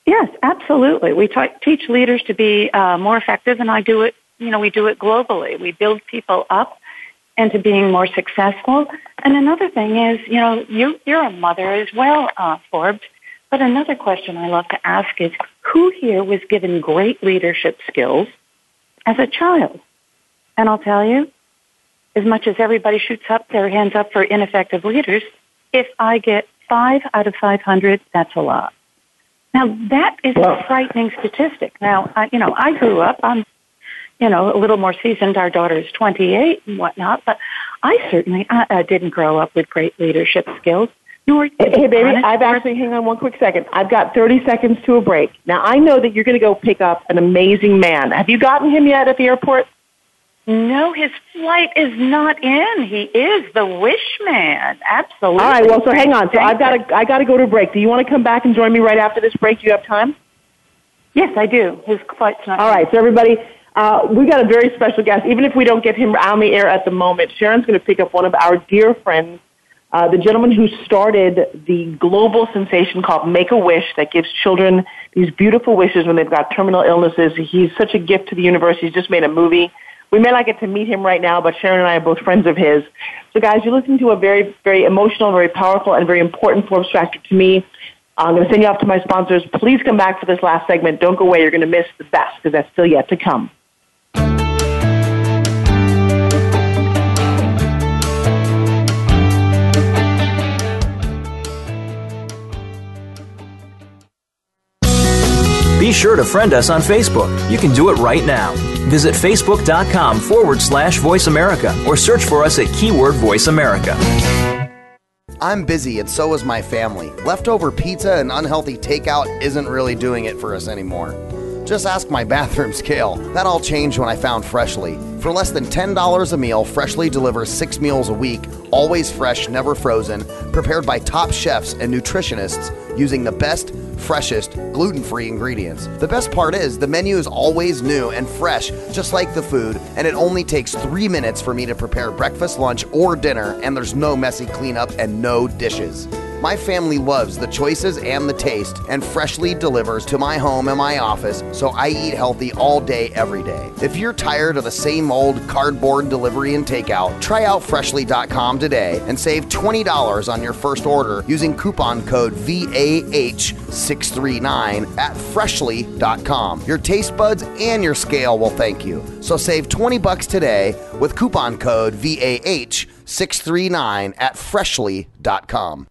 Yes, absolutely. We t- teach leaders to be uh, more effective, and I do it. You know, we do it globally. We build people up into being more successful. And another thing is, you know, you you're a mother as well, uh, Forbes. But another question I love to ask is, who here was given great leadership skills as a child? And I'll tell you, as much as everybody shoots up their hands up for ineffective leaders, if I get five out of 500, that's a lot. Now that is a frightening statistic. Now, I, you know, I grew up, I'm, you know, a little more seasoned. Our daughter is 28 and whatnot, but I certainly uh, uh didn't grow up with great leadership skills. Nor hey, baby, I've actually, hang on one quick second. I've got 30 seconds to a break. Now, I know that you're going to go pick up an amazing man. Have you gotten him yet at the airport? No, his flight is not in. He is the wish man. Absolutely. All right. Well, so hang on. So I've got to I got to go to a break. Do you want to come back and join me right after this break? Do you have time? Yes, I do. His flight's not. All right. So everybody, uh, we got a very special guest. Even if we don't get him on the air at the moment, Sharon's going to pick up one of our dear friends, uh, the gentleman who started the global sensation called Make a Wish that gives children these beautiful wishes when they've got terminal illnesses. He's such a gift to the universe. He's just made a movie. We may not get to meet him right now, but Sharon and I are both friends of his. So guys, you're listening to a very, very emotional, very powerful, and very important Forbes factor to me. I'm going to send you off to my sponsors. Please come back for this last segment. Don't go away. You're going to miss the best because that's still yet to come. Be sure to friend us on Facebook. You can do it right now. Visit facebook.com forward slash voice America or search for us at keyword voice America. I'm busy and so is my family. Leftover pizza and unhealthy takeout isn't really doing it for us anymore. Just ask my bathroom scale. That all changed when I found Freshly. For less than $10 a meal, Freshly delivers six meals a week, always fresh, never frozen, prepared by top chefs and nutritionists using the best, freshest, gluten free ingredients. The best part is the menu is always new and fresh, just like the food, and it only takes three minutes for me to prepare breakfast, lunch, or dinner, and there's no messy cleanup and no dishes. My family loves the choices and the taste, and Freshly delivers to my home and my office, so I eat healthy all day, every day. If you're tired of the same old cardboard delivery and takeout, try out Freshly.com today and save $20 on your first order using coupon code VAH639 at Freshly.com. Your taste buds and your scale will thank you. So save 20 bucks today with coupon code VAH639 at Freshly.com.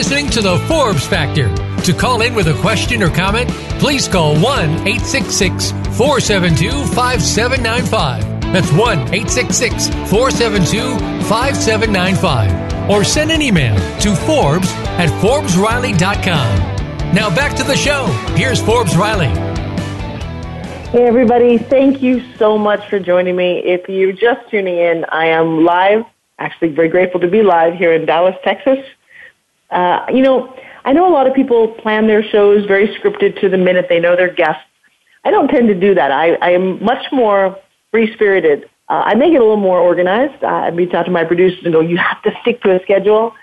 Listening to the Forbes Factor. To call in with a question or comment, please call 1 866 472 5795. That's 1 866 472 5795. Or send an email to Forbes at ForbesRiley.com. Now back to the show. Here's Forbes Riley. Hey, everybody. Thank you so much for joining me. If you're just tuning in, I am live, actually, very grateful to be live here in Dallas, Texas. Uh, you know, I know a lot of people plan their shows very scripted to the minute they know their guests. I don't tend to do that. I, I am much more free spirited. Uh, I make it a little more organized. I reach out to my producers and go, you have to stick to a schedule.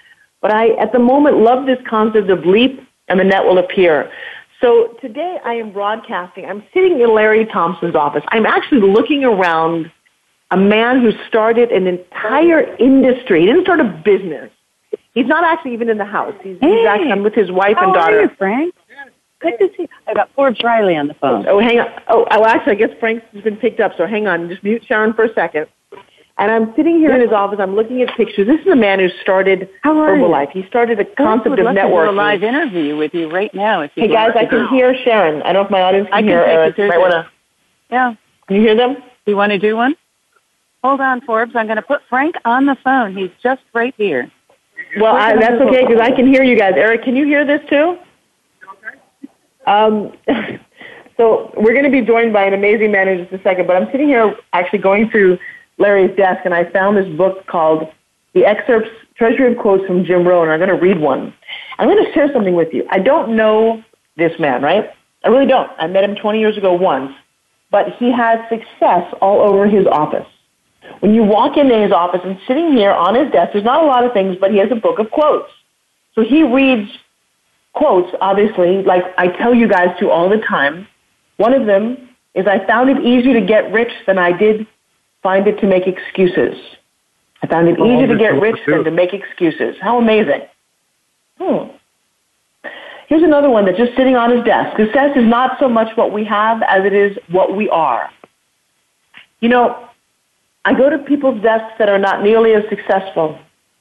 But I, at the moment, love this concept of leap and the net will appear. So today I am broadcasting. I'm sitting in Larry Thompson's office. I'm actually looking around a man who started an entire industry. He didn't start a business. He's not actually even in the house. He's, hey, he's actually I'm with his wife how and daughter. Are you, Frank? Good to see you. I got Forbes Riley on the phone. Oh, hang on. Oh, oh, actually, I guess Frank's been picked up, so hang on. Just mute Sharon for a second. And I'm sitting here in his office. I'm looking at pictures. This is a man who started How Herbalife. He started a concept of to do a live interview with you right now. If you Hey guys, I can hear Sharon. I don't know if my audience can I can hear. take through Might wanna. Yeah. Can you hear them? Do you want to do one? Hold on, Forbes. I'm going to put Frank on the phone. He's just right here. Well, I, that's okay because I can hear you guys. Eric, can you hear this too? Okay. Um, so we're going to be joined by an amazing man in just a second. But I'm sitting here actually going through Larry's desk, and I found this book called "The Excerpts Treasury of Quotes from Jim Rohn." And I'm going to read one. I'm going to share something with you. I don't know this man, right? I really don't. I met him 20 years ago once, but he has success all over his office. When you walk into his office and sitting here on his desk, there's not a lot of things, but he has a book of quotes. So he reads quotes, obviously, like I tell you guys to all the time. One of them is I found it easier to get rich than I did find it to make excuses. I found it Oh, easier to get rich than to make excuses. How amazing. Hmm. Here's another one that's just sitting on his desk. Success is not so much what we have as it is what we are. You know, I go to people's desks that are not nearly as successful,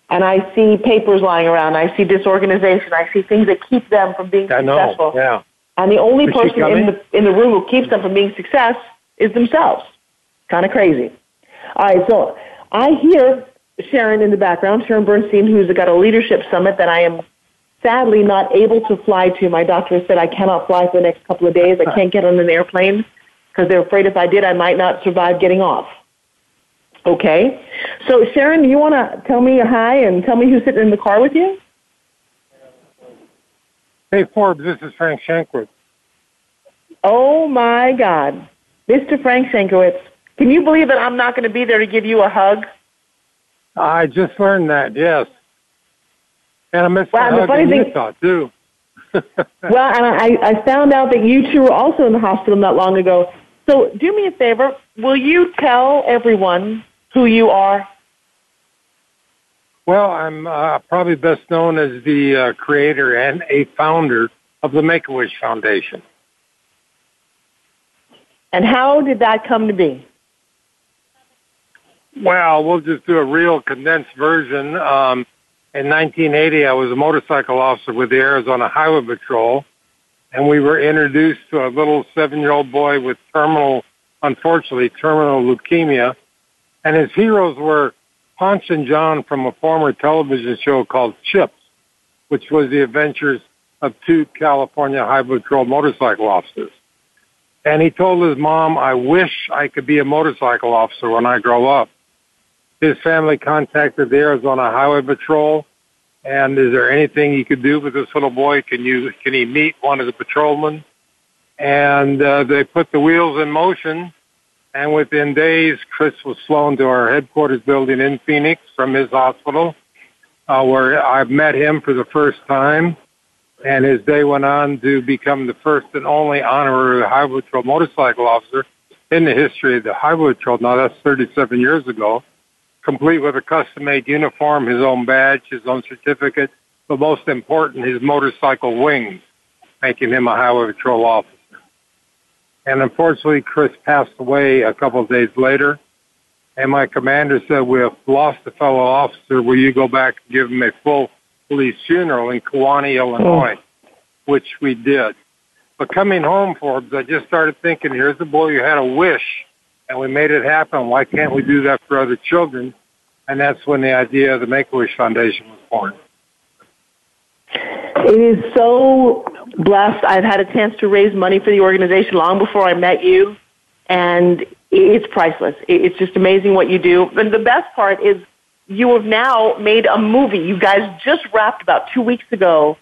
and I see papers lying around. I see disorganization. I see things that keep them from being I know. successful. Yeah. And the only Is person in the in the room who keeps them from being success is themselves. Kind of crazy. All right, so I hear Sharon in the background, Sharon Bernstein, who's got a leadership summit that I am sadly not able to fly to. My doctor said I cannot fly for the next couple of days. I can't get on an airplane because they're afraid if I did, I might not survive getting off. Okay. So, Sharon, do you want to tell me a hi and tell me who's sitting in the car with you? Hey, Forbes, this is Frank Shankwitz. Oh my God. Mr. Frank Shankwitz, can you believe that I'm not going to be there to give you a hug? I just learned that, yes. And I miss well, the funny thing, Utah, too. well, and I, I found out that you two were also in the hospital not long ago. So do me a favor. Will you tell everyone who you are? Well, I'm uh, probably best known as the uh, creator and a founder of the Make-A-Wish Foundation. And how did that come to be? Well, we'll just do a real condensed version. Um, in 1980, I was a motorcycle officer with the Arizona Highway Patrol, and we were introduced to a little seven-year-old boy with terminal, unfortunately, terminal leukemia, and his heroes were Ponch and John from a former television show called CHiPs, which was the adventures of two California Highway Patrol motorcycle officers. And he told his mom, I wish I could be a motorcycle officer when I grow up. His family contacted the Arizona Highway Patrol and is there anything you could do with this little boy? Can you, can he meet one of the patrolmen? And, uh, they put the wheels in motion and within days, Chris was flown to our headquarters building in Phoenix from his hospital, uh, where I met him for the first time. And his day went on to become the first and only honorary Highway Patrol motorcycle officer in the history of the Highway Patrol. Now that's 37 years ago, complete with a custom-made uniform, his own badge, his own certificate, but most important, his motorcycle wings, making him a Highway Patrol officer. And unfortunately, Chris passed away a couple of days later. And my commander said, we have lost a fellow officer. Will you go back and give him a full police funeral in Kewanee, Illinois? Oh. Which we did. But coming home, Forbes, I just started thinking, here's a boy who had a wish and we made it happen. Why can't we do that for other children? And that's when the idea of the Make-A-Wish Foundation was born. It is so blessed. I've had a chance to raise money for the organization long before I met you, and it's priceless. It's just amazing what you do. And the best part is you have now made a movie. You guys just wrapped about two weeks ago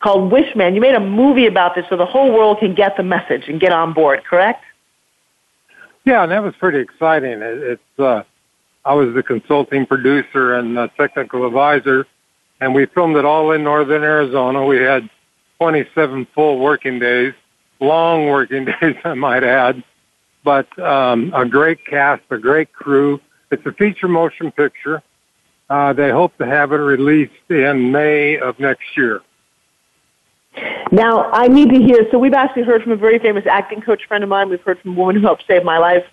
called Wishman. You made a movie about this so the whole world can get the message and get on board, correct? Yeah, and that was pretty exciting. It's uh, I was the consulting producer and technical advisor and we filmed it all in northern Arizona. We had 27 full working days, long working days, I might add, but um, a great cast, a great crew. It's a feature motion picture. Uh, they hope to have it released in May of next year. Now, I need to hear. So, we've actually heard from a very famous acting coach friend of mine. We've heard from a woman who helped save my life.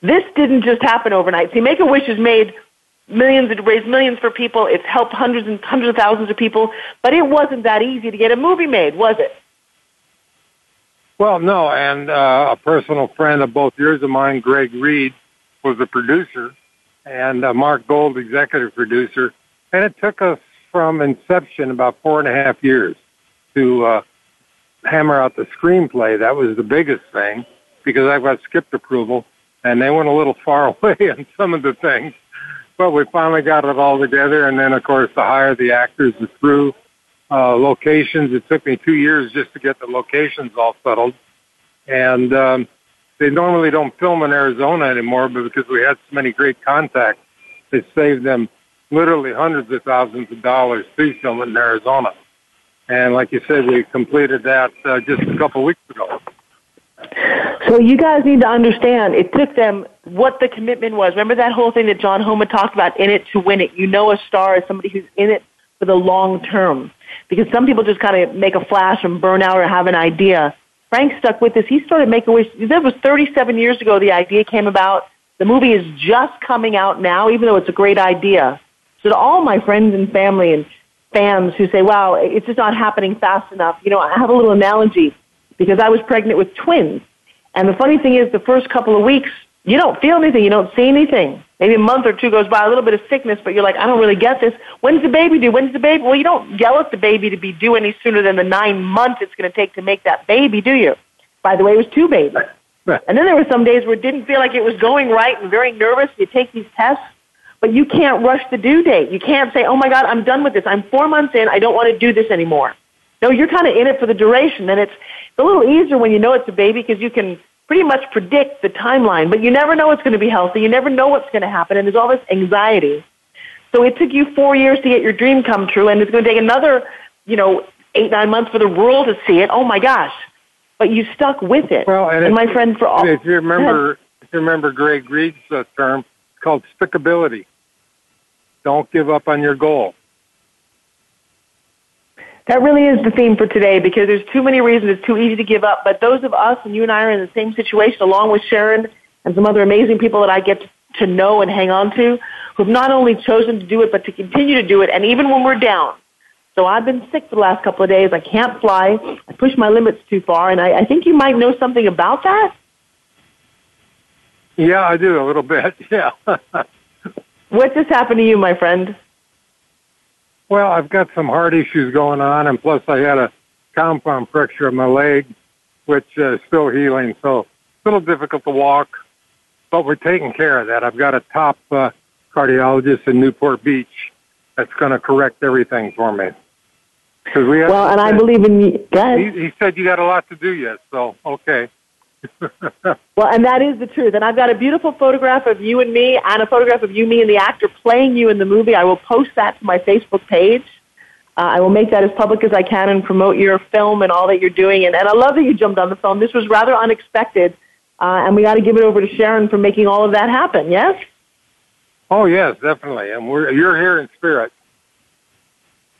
This didn't just happen overnight. See, Make a Wish is made millions, it raised millions for people. It's helped hundreds and hundreds of thousands of people. But it wasn't that easy to get a movie made, was it? Well, no. And uh, a personal friend of both yours and mine, Greg Reid, was the producer, and uh, Mark Gold, executive producer. And it took us from inception about four and a half years to uh, hammer out the screenplay. That was the biggest thing because I've got script approval, and they went a little far away on some of the things but we finally got it all together. And then, of course, to hire the actors, the crew, uh, locations. It took me two years just to get the locations all settled. And um, they normally don't film in Arizona anymore, but because we had so many great contacts, it saved them literally hundreds of thousands of dollars to film in Arizona. And like you said, we completed that uh, just a couple weeks ago. So you guys need to understand it took them what the commitment was. Remember that whole thing that John Homa talked about, in it to win it. You know a star is somebody who's in it for the long term. Because some people just kind of make a flash and burn out or have an idea. Frank stuck with this. He started making wish. That was 37 years ago the idea came about. The movie is just coming out now, even though it's a great idea. So to all my friends and family and fans who say, wow, it's just not happening fast enough, you know, I have a little analogy because I was pregnant with twins. And the funny thing is, the first couple of weeks, you don't feel anything, you don't see anything. Maybe a month or two goes by, a little bit of sickness, but you're like, I don't really get this. When's the baby due? When's the baby? Well, you don't yell at the baby to be due any sooner than the nine months it's going to take to make that baby, do you? By the way, it was two babies. Right. And then there were some days where it didn't feel like it was going right and very nervous. You take these tests, but you can't rush the due date. You can't say, oh my God, I'm done with this. I'm four months in. I don't want to do this anymore. No, you're kind of in it for the duration, and it's, it's a little easier when you know it's a baby because you can pretty much predict the timeline, but you never know what's going to be healthy. You never know what's going to happen, and there's all this anxiety. So it took you four years to get your dream come true, and it's going to take another, you know, eight, nine months for the world to see it. Oh my gosh. But you stuck with it. Well, and, and my friend, for all. If you remember, if you remember Greg Reid's uh, term, it's called stickability. Don't give up on your goal. That really is the theme for today because there's too many reasons it's too easy to give up. But those of us, and you and I are in the same situation, along with Sharon and some other amazing people that I get to know and hang on to, who've not only chosen to do it, but to continue to do it. And even when we're down. So I've been sick for the last couple of days. I can't fly. I push my limits too far. And I, I think you might know something about that. Yeah, I do a little bit. Yeah. what just happened to you, my friend? Well, I've got some heart issues going on, and plus I had a compound fracture of my leg, which uh, is still healing. So it's a little difficult to walk, but we're taking care of that. I've got a top uh, cardiologist in Newport Beach that's going to correct everything for me. Cause we well, and I believe in you. He, he said you got a lot to do yet, so okay. Well, and that is the truth. And I've got a beautiful photograph of you and me, and a photograph of you, me, and the actor playing you in the movie. I will post that to my Facebook page. Uh, I will make that as public as I can and promote your film and all that you're doing. And, and I love that you jumped on the phone. This was rather unexpected, uh, and we got to give it over to Sharon for making all of that happen. Yes. Oh yes, definitely. And we're you're here in spirit.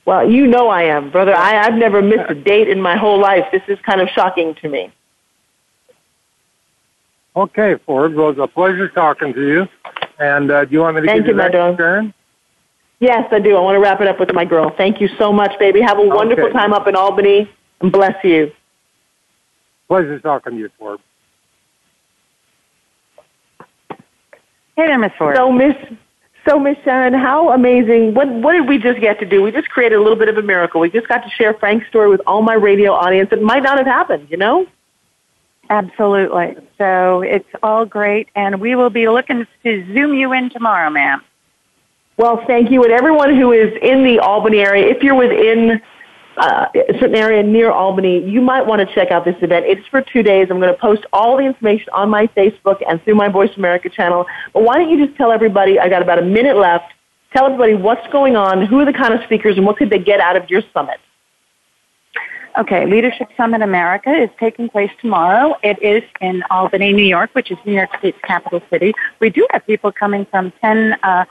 Well, you know I am, brother. I, I've never missed a date in my whole life. This is kind of shocking to me. Okay, Ford. Well, it was a pleasure talking to you. And uh, do you want me to Thank give you, you my next turn? Yes, I do. I want to wrap it up with my girl. Thank you so much, baby. Have a wonderful Okay. time up in Albany, and bless you. Pleasure talking to you, Ford. Hey there, Miss Ford. So, Miss, so Miss Sharon, how amazing! What what did we just get to do? We just created a little bit of a miracle. We just got to share Frank's story with all my radio audience. It might not have happened, you know. Absolutely. So it's all great, and we will be looking to zoom you in tomorrow, ma'am. Well, thank you, and everyone who is in the Albany area. If you're within uh, a certain area near Albany, you might want to check out this event. It's for two days. I'm going to post all the information on my Facebook and through my Voice America channel. But why don't you just tell everybody? I got about a minute left. Tell everybody what's going on, who are the kind of speakers, and what could they get out of your summit. Okay, Leadership Summit America is taking place tomorrow. It is in Albany, New York, which is New York State's capital city. We do have people coming from 10 uh,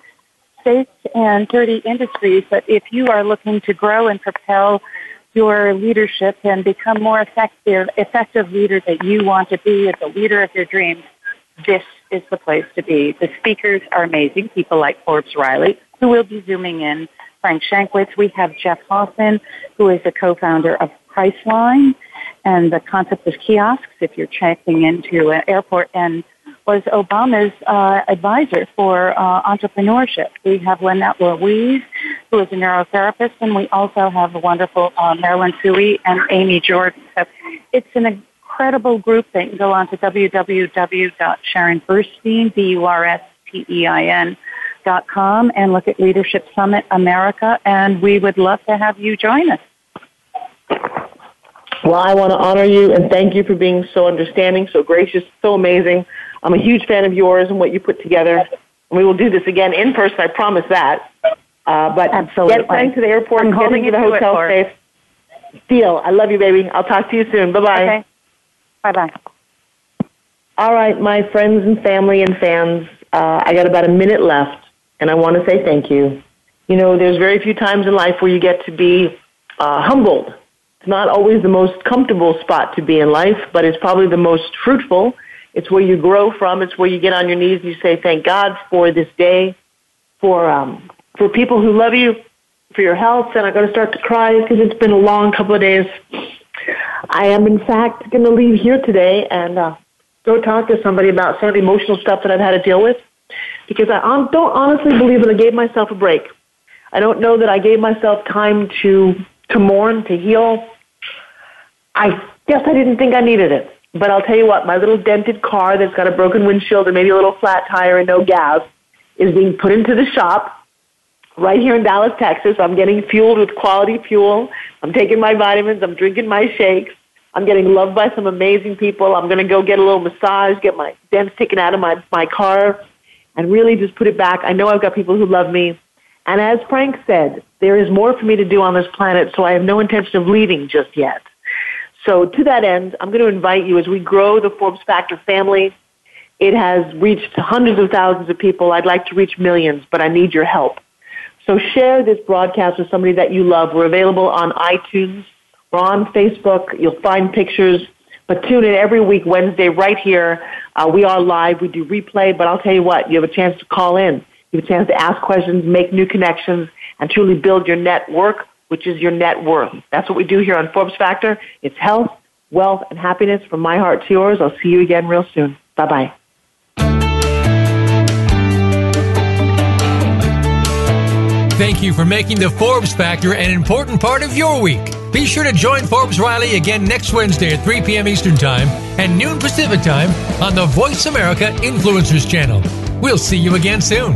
states and 30 industries, but if you are looking to grow and propel your leadership and become more effective, effective leader that you want to be as a leader of your dreams, this is the place to be. The speakers are amazing, people like Forbes Riley, who will be zooming in. Frank Shankwitz. We have Jeff Hoffman, who is the co-founder of Priceline, and the concept of kiosks. If you're checking into an airport, and was Obama's uh, advisor for uh, entrepreneurship. We have Lynette Louise, who is a neurotherapist, and we also have the wonderful uh, Marilyn Sui and Amy Jordan. So it's an incredible group. They can go on to www.sharonburstein, B-U-R-S-T-E-I-N, dot com and look at Leadership Summit America, and we would love to have you join us. Well, I want to honor you and thank you for being so understanding, so gracious, so amazing. I'm a huge fan of yours and what you put together. And we will do this again in person, I promise that. Uh, but Absolutely. get Frank to the airport I'm and get into the you to it, hotel safe. Deal. I love you, baby. I'll talk to you soon. Bye-bye. Okay. Bye-bye. All right, my friends and family and fans, uh, I got about a minute left, and I want to say thank you. You know, there's very few times in life where you get to be uh, humbled. It's not always the most comfortable spot to be in life, but it's probably the most fruitful. It's where you grow from. It's where you get on your knees and you say, "Thank God for this day, for um, for people who love you, for your health." And I'm going to start to cry because it's been a long couple of days. I am, in fact, going to leave here today and uh, go talk to somebody about some of the emotional stuff that I've had to deal with because I don't honestly believe that I gave myself a break. I don't know that I gave myself time to to mourn, to heal. I guess I didn't think I needed it. But I'll tell you what, my little dented car that's got a broken windshield and maybe a little flat tire and no gas is being put into the shop right here in Dallas, Texas. I'm getting fueled with quality fuel. I'm taking my vitamins. I'm drinking my shakes. I'm getting loved by some amazing people. I'm going to go get a little massage, get my dents taken out of my, my car, and really just put it back. I know I've got people who love me. And as Frank said, there is more for me to do on this planet, so I have no intention of leaving just yet. So to that end, I'm going to invite you as we grow the Forbes Factor family. It has reached hundreds of thousands of people. I'd like to reach millions, but I need your help. So share this broadcast with somebody that you love. We're available on iTunes. We're on Facebook. You'll find pictures. But tune in every week, Wednesday, right here. Uh, we are live. We do replay, but I'll tell you what, you have a chance to call in. You have a chance to ask questions, make new connections, and truly build your network, which is your net worth. That's what we do here on Forbes Factor. It's health, wealth, and happiness from my heart to yours. I'll see you again real soon. Bye bye. Thank you for making the Forbes Factor an important part of your week. Be sure to join Forbes Riley again next Wednesday at 3 p.m. Eastern Time and noon Pacific Time on the Voice America Influencers Channel. We'll see you again soon.